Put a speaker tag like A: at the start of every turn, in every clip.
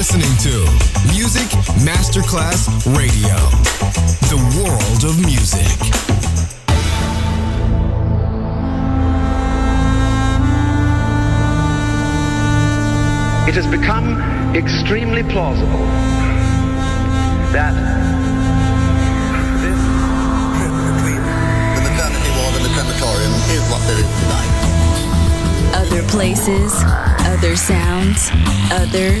A: listening to Music Masterclass Radio, the world of music.
B: It has become extremely plausible that this trip
C: between the maternity ward and the crematorium is what.
D: Other places, other sounds, other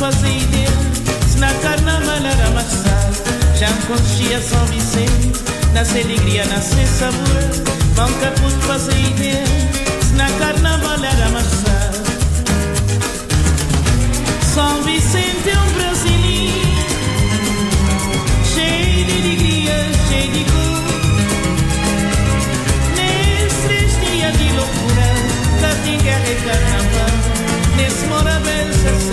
E: Se na carnaval era amassado já conscia São Vicente, nasce alegria, nasce sabor, vão caput Se na carnaval era amassado São Vicente é um brasileiro, cheio de alegria, cheio de cor, nesses dias de loucura, da tinga é carnaval, nesse
F: morabel se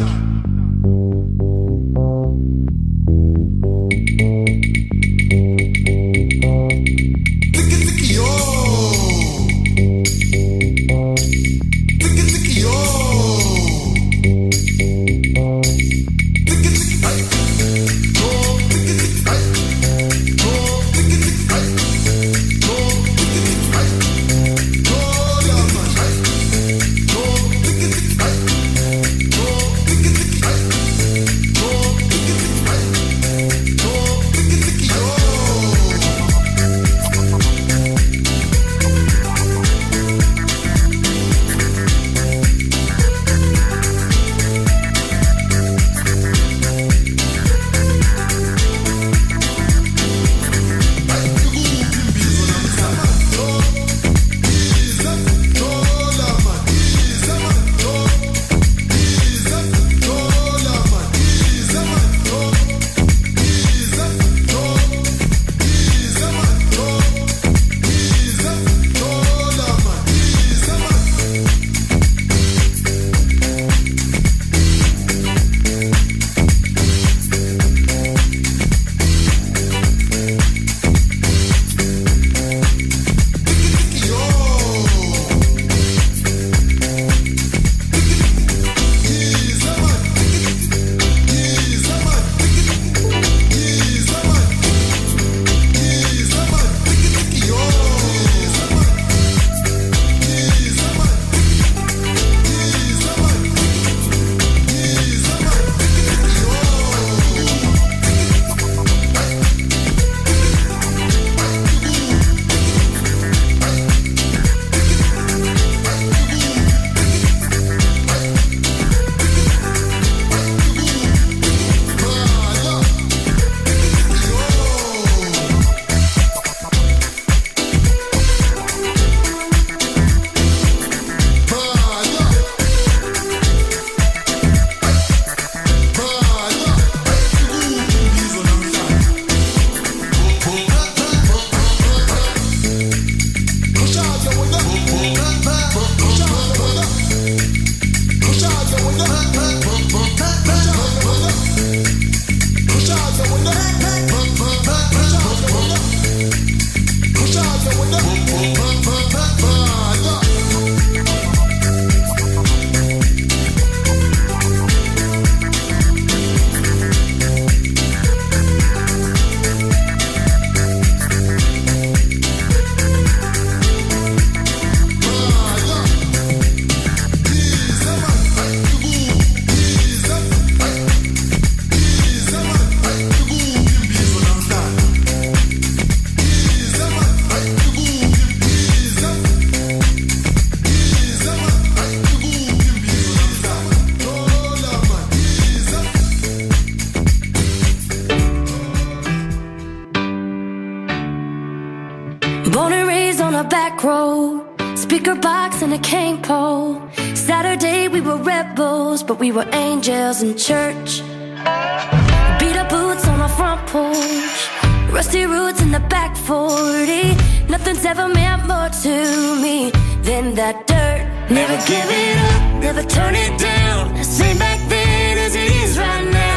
F: namhlanje
G: bells in church. Beat up boots on our front porch. Rusty roots in the back 40. Nothing's ever meant more to me than that dirt. Never give it up, never turn it down. Same back then as it is right now.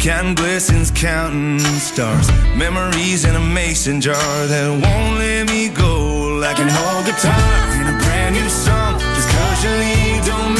H: counting blessings, counting stars. Memories in a mason jar that won't let me go. Like an old guitar and a brand new song. Just cause you leave, don't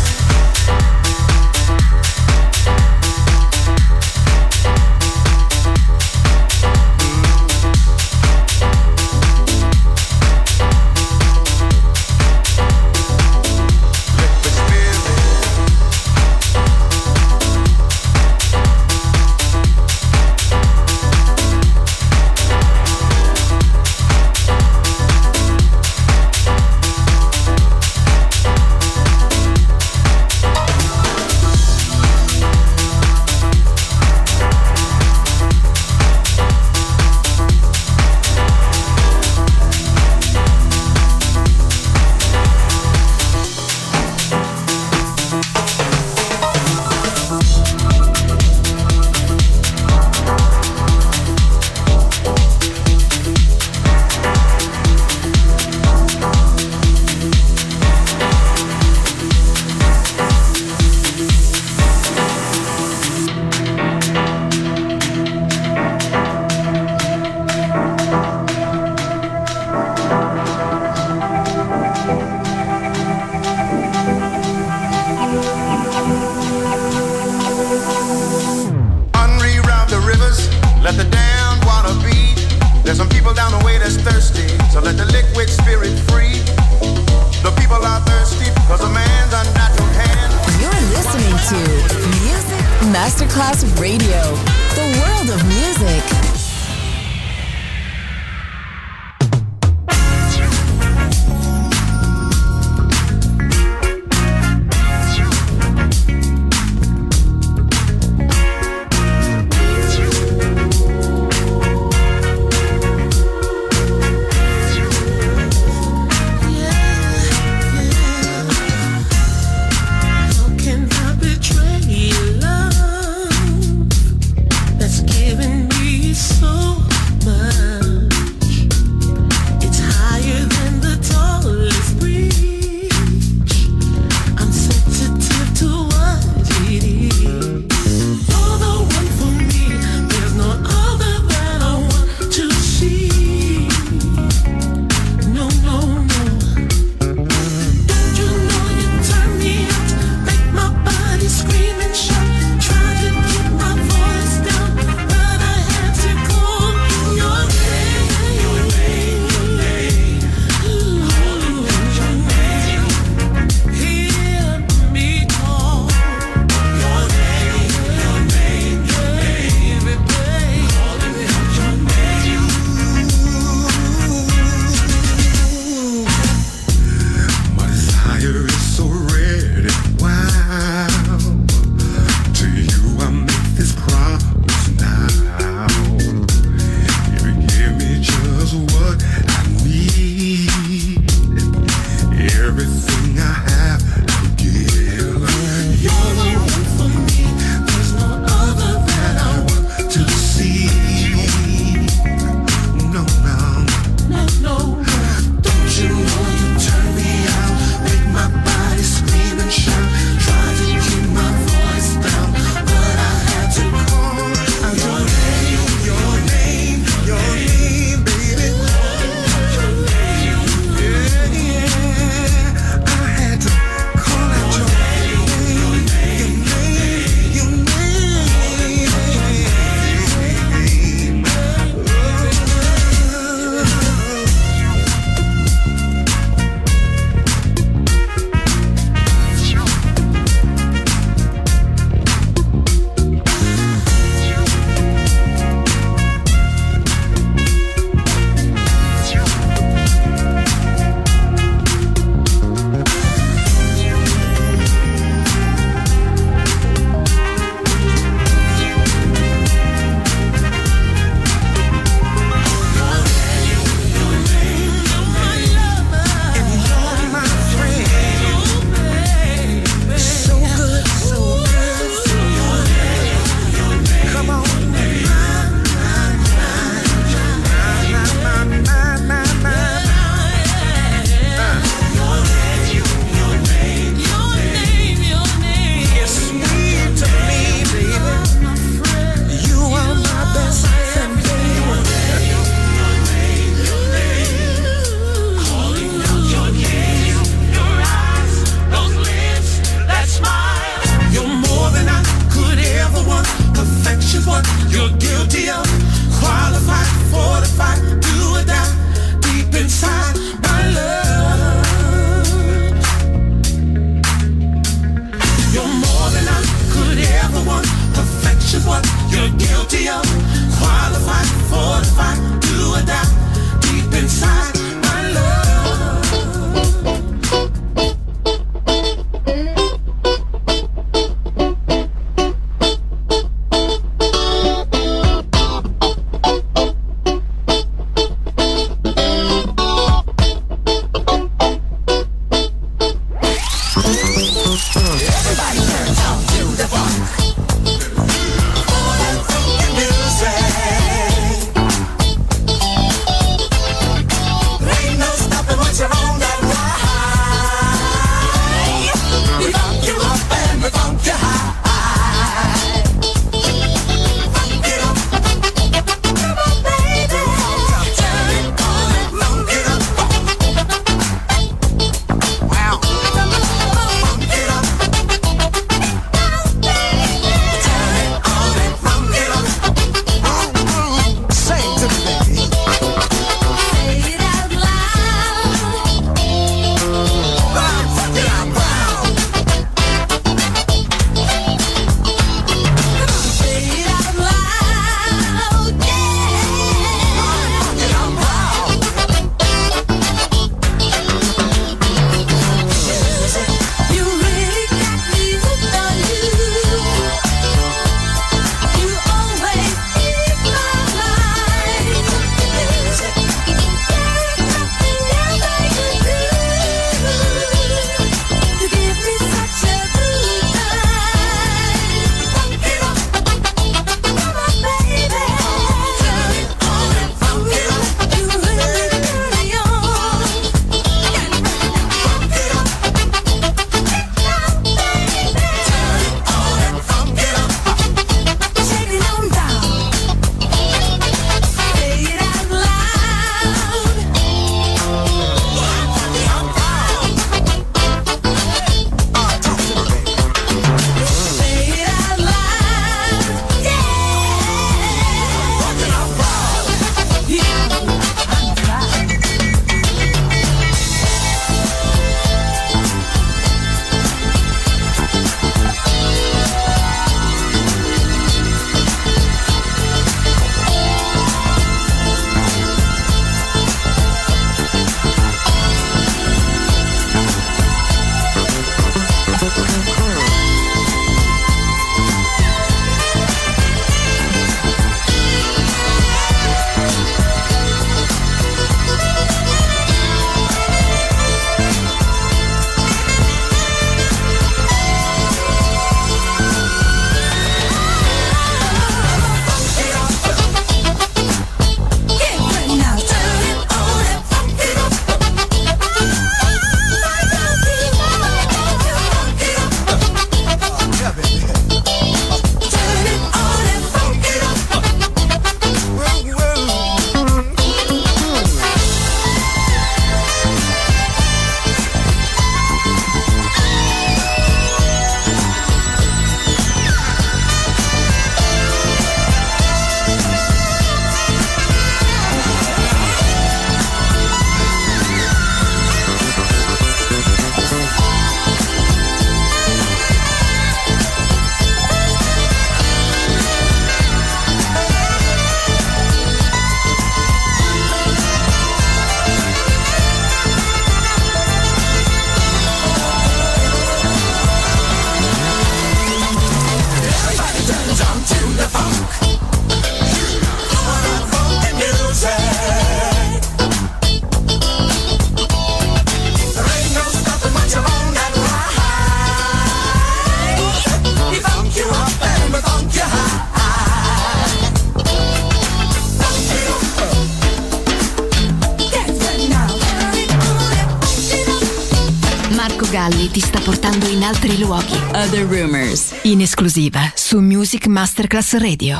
I: Esclusiva su Music Masterclass Radio.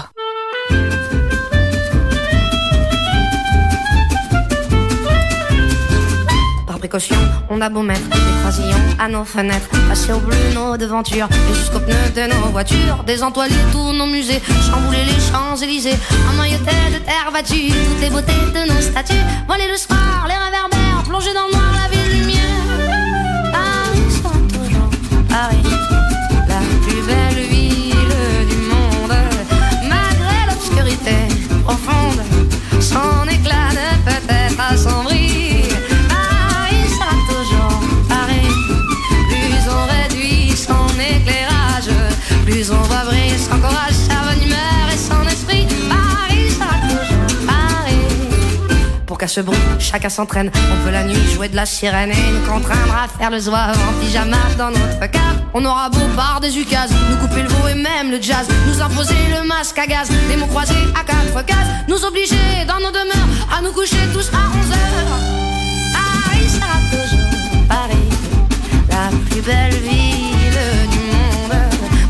G: Papa précaution, on a beau mettre des croisillons à nos fenêtres, passer au bleu nos devantures et jusqu'aux pneus de nos voitures, désentoiler tous nos musées, chambouler les Champs-Élysées, emmailloter de terre battue toutes les beautés de nos statues, voler le soir, les réverbères, plonger dans le noir qu'à ce bruit, chacun s'entraîne. On peut la nuit jouer de la sirène et nous contraindre à faire le zouave en pyjama dans notre cave. On aura beau par des ukases, nous couper le veau et même le jazz, nous imposer le masque à gaz, des mots croisés à quatre cases, nous obliger dans nos demeures à nous coucher tous à 11 heures. Paris sera toujours Paris, la plus belle ville du monde,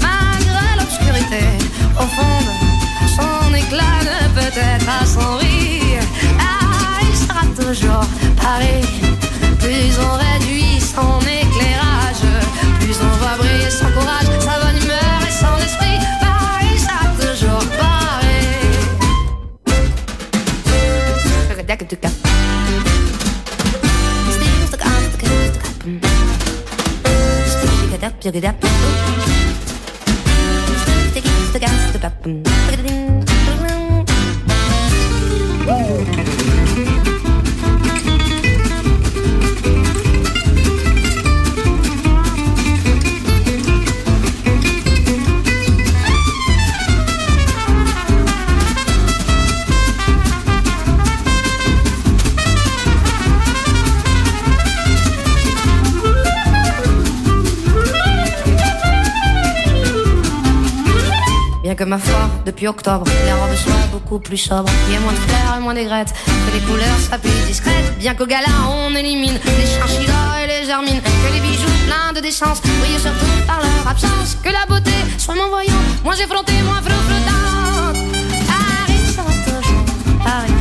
G: malgré l'obscurité profonde, son éclat ne peut être assombri. Paris sera Paris, plus on réduit son éclairage, plus on va briller son courage, sa bonne humeur et son esprit. Paris sera toujours. Bien que ma foi, depuis octobre, les robes soient beaucoup plus sobres. Il y a moins de fleurs et moins d'aigrettes, que les couleurs soient plus discrètes. Bien qu'au gala, on élimine les chinchillas et les germines. Que les bijoux pleins de décence brillent surtout par leur absence. Que la beauté soit moins voyante, moins effrontée, moins flottante. Paris sera toujours Paris,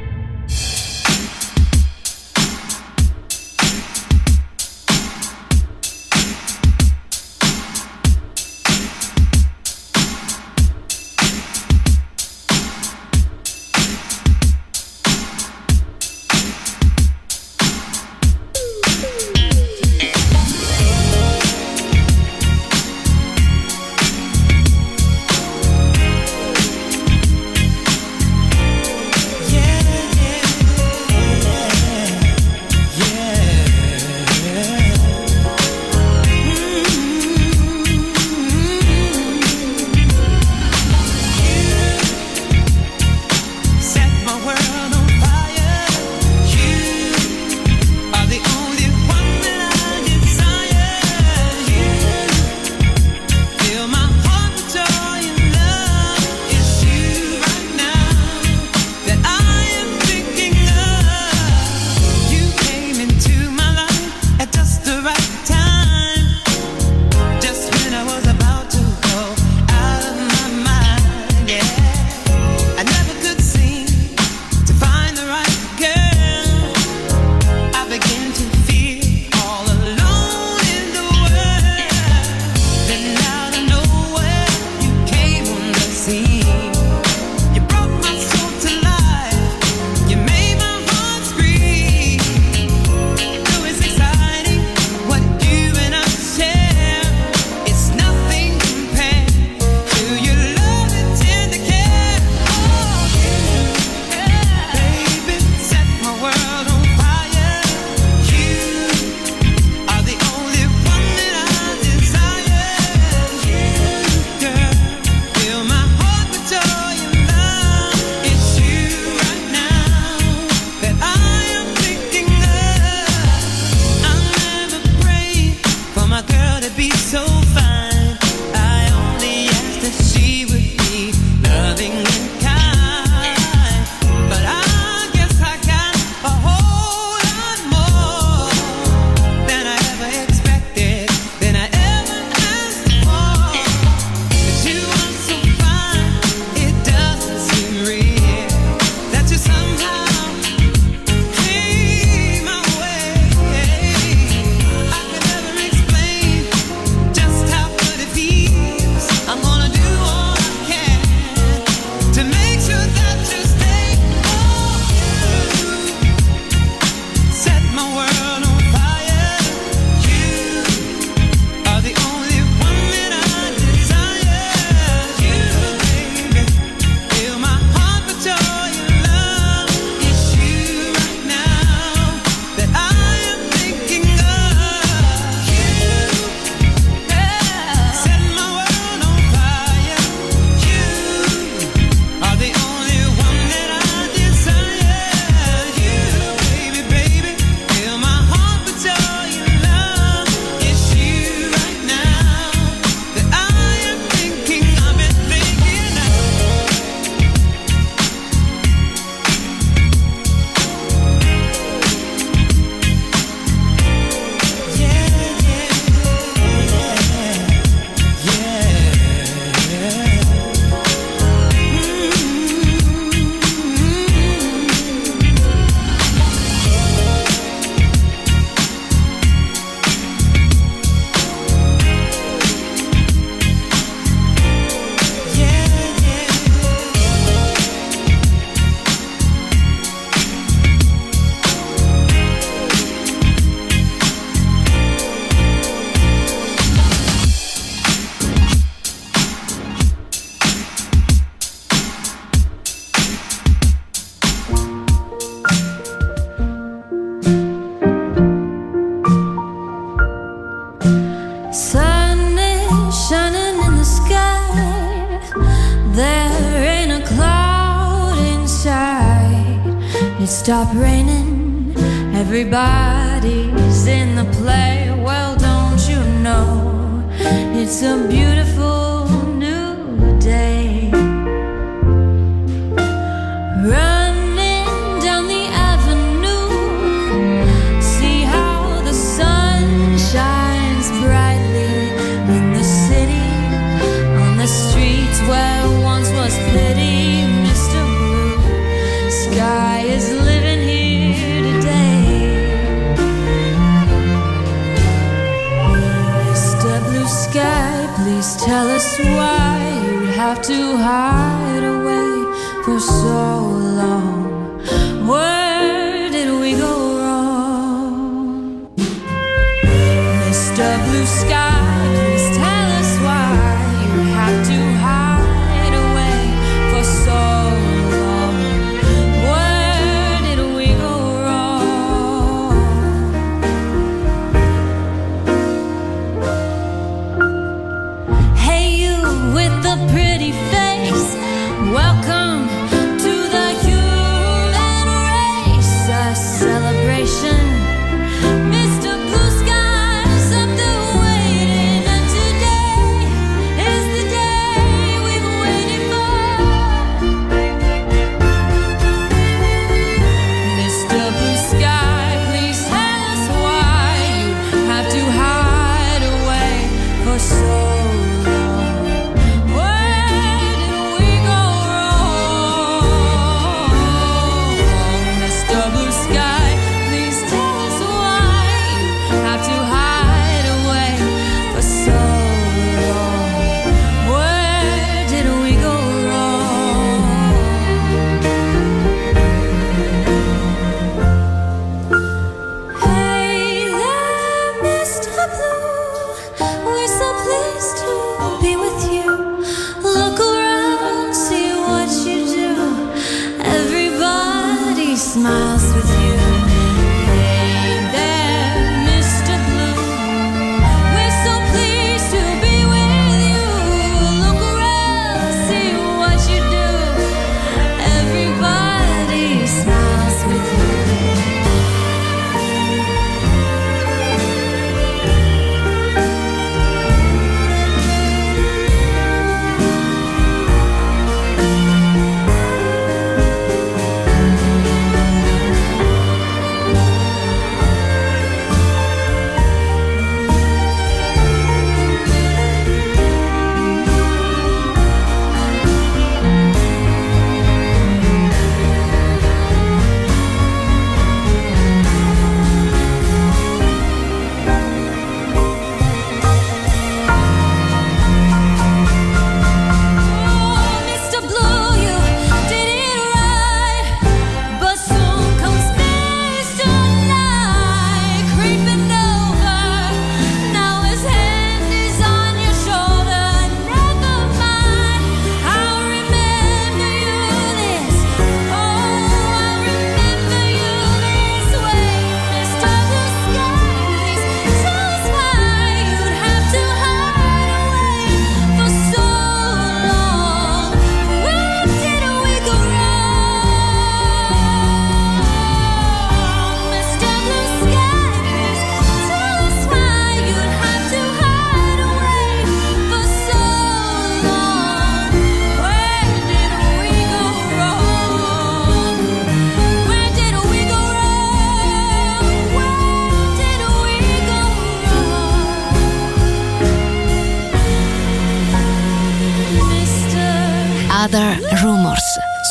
J: blue sky.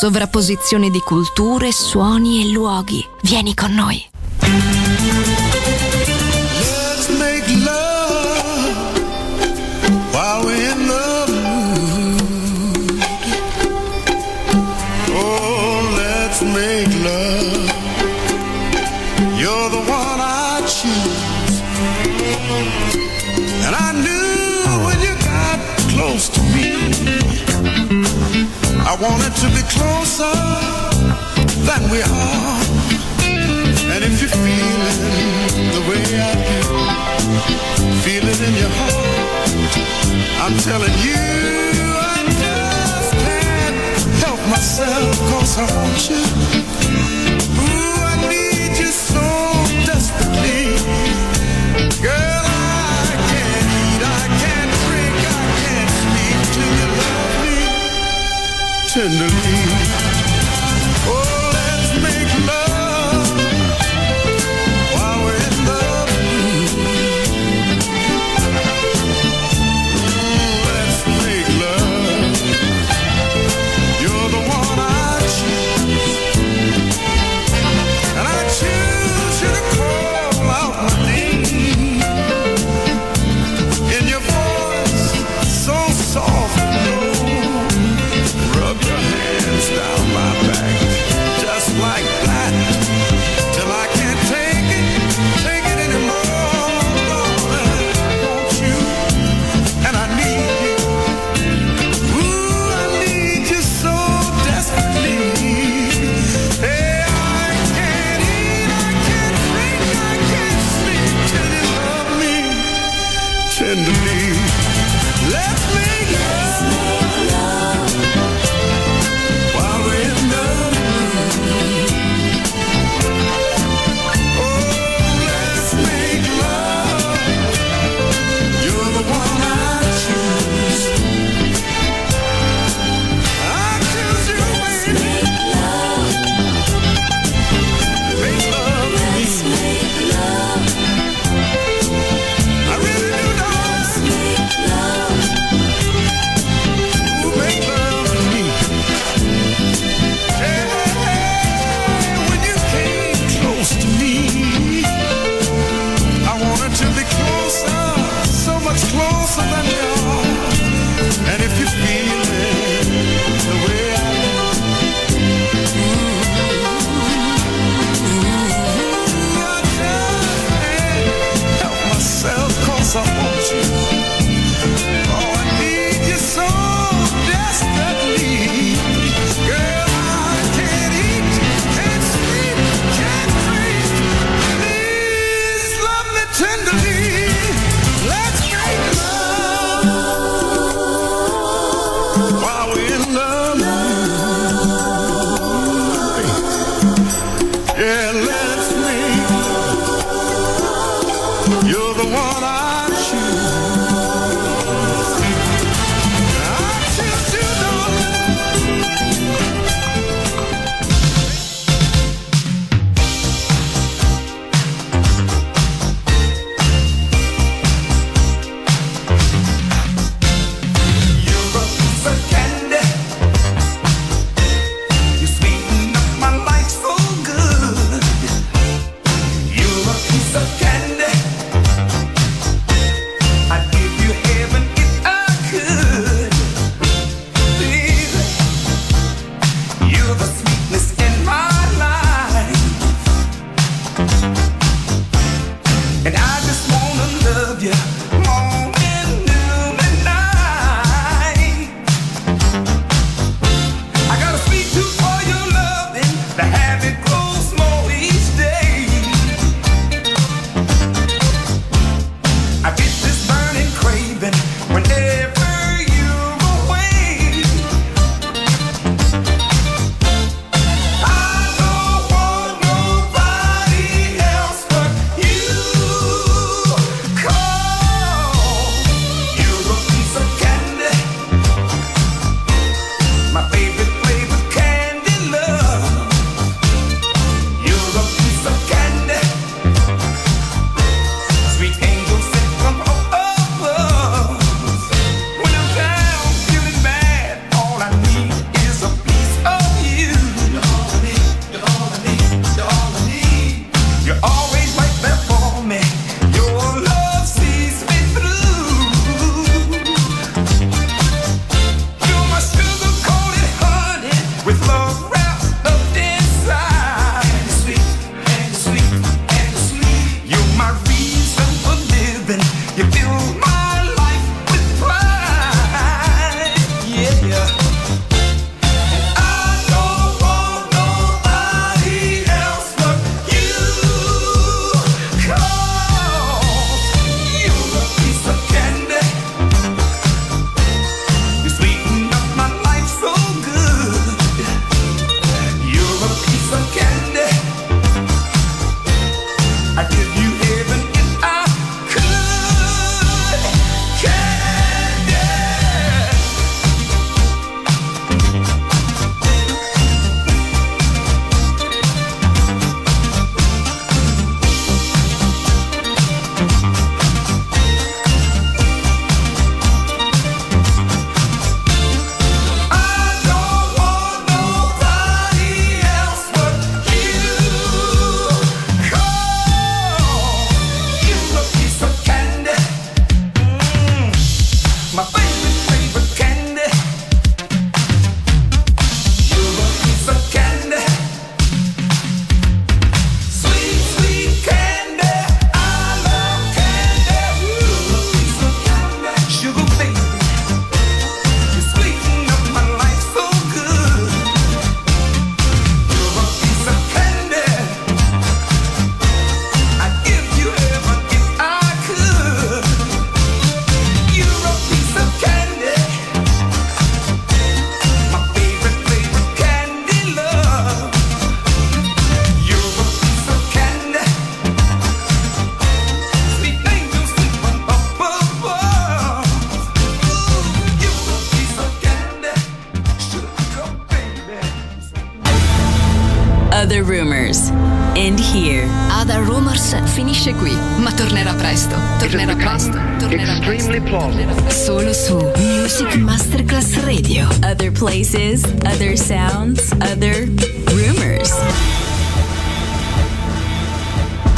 D: sovrapposizione di culture, suoni e luoghi. Vieni con noi.
K: make love I want it to be closer than we are. And if you're feeling the way I do, feel it in your heart. I'm telling you, I just can't help myself, cause I want you. tenderly.